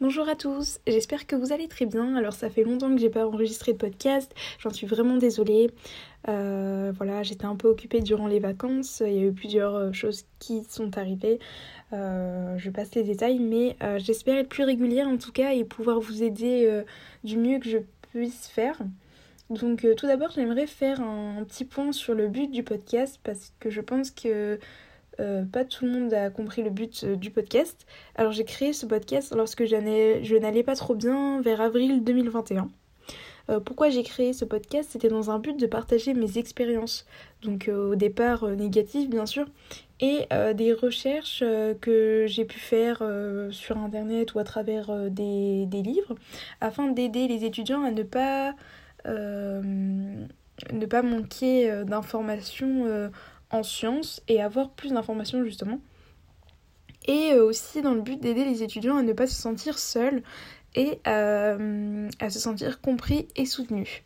Bonjour à tous, j'espère que vous allez très bien. Alors ça fait longtemps que j'ai pas enregistré de podcast, j'en suis vraiment désolée. Euh, voilà, j'étais un peu occupée durant les vacances, il y a eu plusieurs euh, choses qui sont arrivées. Euh, je passe les détails, mais j'espère être plus régulière en tout cas et pouvoir vous aider du mieux que je puisse faire. Donc tout d'abord j'aimerais faire un petit point sur le but du podcast parce que je pense que euh, pas tout le monde a compris le but euh, du podcast. Alors j'ai créé ce podcast lorsque je n'allais pas trop bien vers avril 2021. Euh, pourquoi j'ai créé ce podcast? C'était dans un but de partager mes expériences, donc au départ négatives bien sûr, et des recherches que j'ai pu faire sur internet ou à travers des, des, livres, afin d'aider les étudiants à ne pas, ne pas manquer d'informations en sciences et avoir plus d'informations justement. Et euh, aussi dans le but d'aider les étudiants à ne pas se sentir seuls et euh, à se sentir compris et soutenus.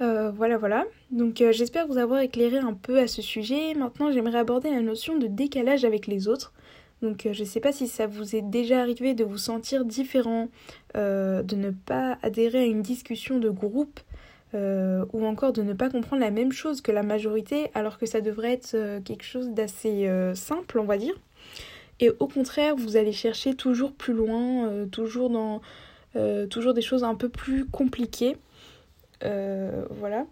Euh, voilà, voilà. Donc j'espère vous avoir éclairé un peu à ce sujet. Maintenant, j'aimerais aborder la notion de décalage avec les autres. Donc je ne sais pas si ça vous est déjà arrivé de vous sentir différent, de ne pas adhérer à une discussion de groupe euh, ou encore de ne pas comprendre la même chose que la majorité alors que ça devrait être euh, quelque chose d'assez euh, simple on va dire. Et au contraire vous allez chercher toujours plus loin toujours dans toujours des choses un peu plus compliquées. Voilà.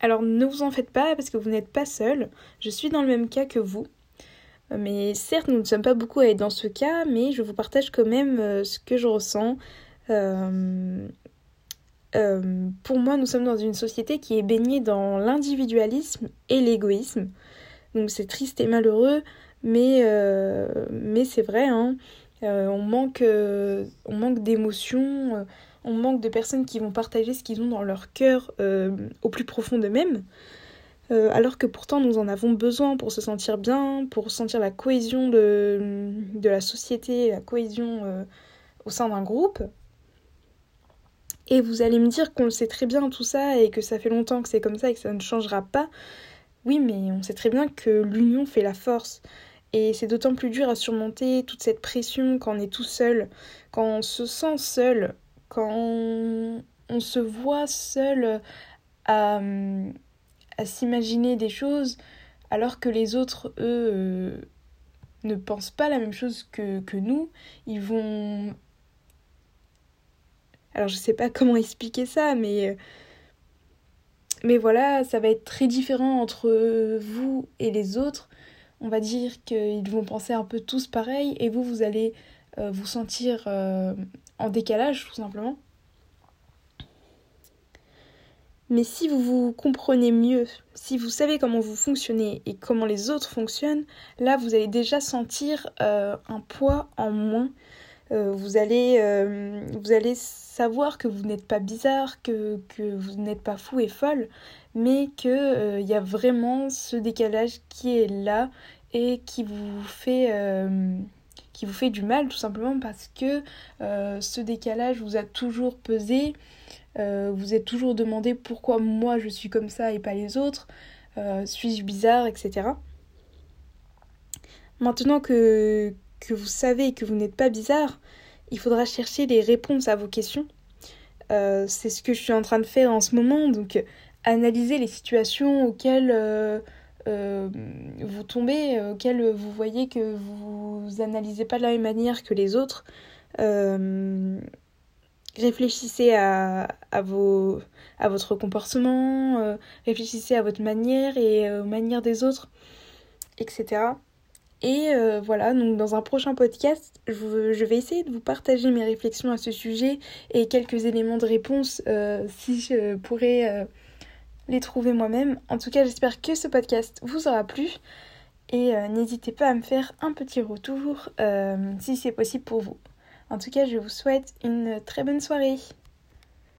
Alors ne vous en faites pas parce que vous n'êtes pas seul. Je suis dans le même cas que vous. Mais certes nous ne sommes pas beaucoup à être dans ce cas mais je vous partage quand même ce que je ressens pour moi, nous sommes dans une société qui est baignée dans l'individualisme et l'égoïsme. Donc c'est triste et malheureux, mais, euh, mais c'est vrai, hein. euh, on manque, on manque d'émotions, on manque de personnes qui vont partager ce qu'ils ont dans leur cœur au plus profond d'eux-mêmes. alors que pourtant nous en avons besoin pour se sentir bien, pour sentir la cohésion de, de la société, la cohésion au sein d'un groupe. Et vous allez me dire qu'on le sait très bien tout ça et que ça fait longtemps que c'est comme ça et que ça ne changera pas. Oui, mais on sait très bien que l'union fait la force. Et c'est d'autant plus dur à surmonter toute cette pression quand on est tout seul, quand on se sent seul, quand on, se voit seul à, s'imaginer des choses alors que les autres, eux, euh, ne pensent pas la même chose que, que nous. Ils vont alors je sais pas comment expliquer ça, mais. Euh, mais voilà, ça va être très différent entre vous et les autres. On va dire qu'ils vont penser un peu tous pareil et vous, vous allez euh, vous sentir euh, en décalage tout simplement. Mais si vous vous comprenez mieux, si vous savez comment vous fonctionnez et comment les autres fonctionnent, là vous allez déjà sentir un poids en moins euh, vous, allez, euh, vous allez savoir que vous n'êtes pas bizarre, que, que vous n'êtes pas fou et folle, mais qu'il euh, y a vraiment ce décalage qui est là et qui vous fait, qui vous fait du mal tout simplement parce que ce décalage vous a toujours pesé, vous êtes toujours demandé pourquoi moi je suis comme ça et pas les autres, suis-je bizarre, etc. Maintenant que, que vous savez et que vous n'êtes pas bizarre, il faudra chercher les réponses à vos questions. Euh, c'est ce que je suis en train de faire en ce moment, donc analyser les situations auxquelles euh, euh, vous tombez, auxquelles vous voyez que vous analysez pas de la même manière que les autres. réfléchissez à, vos, à votre comportement, réfléchissez à votre manière et aux manières des autres, etc. Et euh, voilà, donc dans un prochain podcast, je, vais essayer de vous partager mes réflexions à ce sujet et quelques éléments de réponse euh, si je pourrais euh, les trouver moi-même. En tout cas, j'espère que ce podcast vous aura plu et n'hésitez pas à me faire un petit retour si c'est possible pour vous. En tout cas, je vous souhaite une très bonne soirée.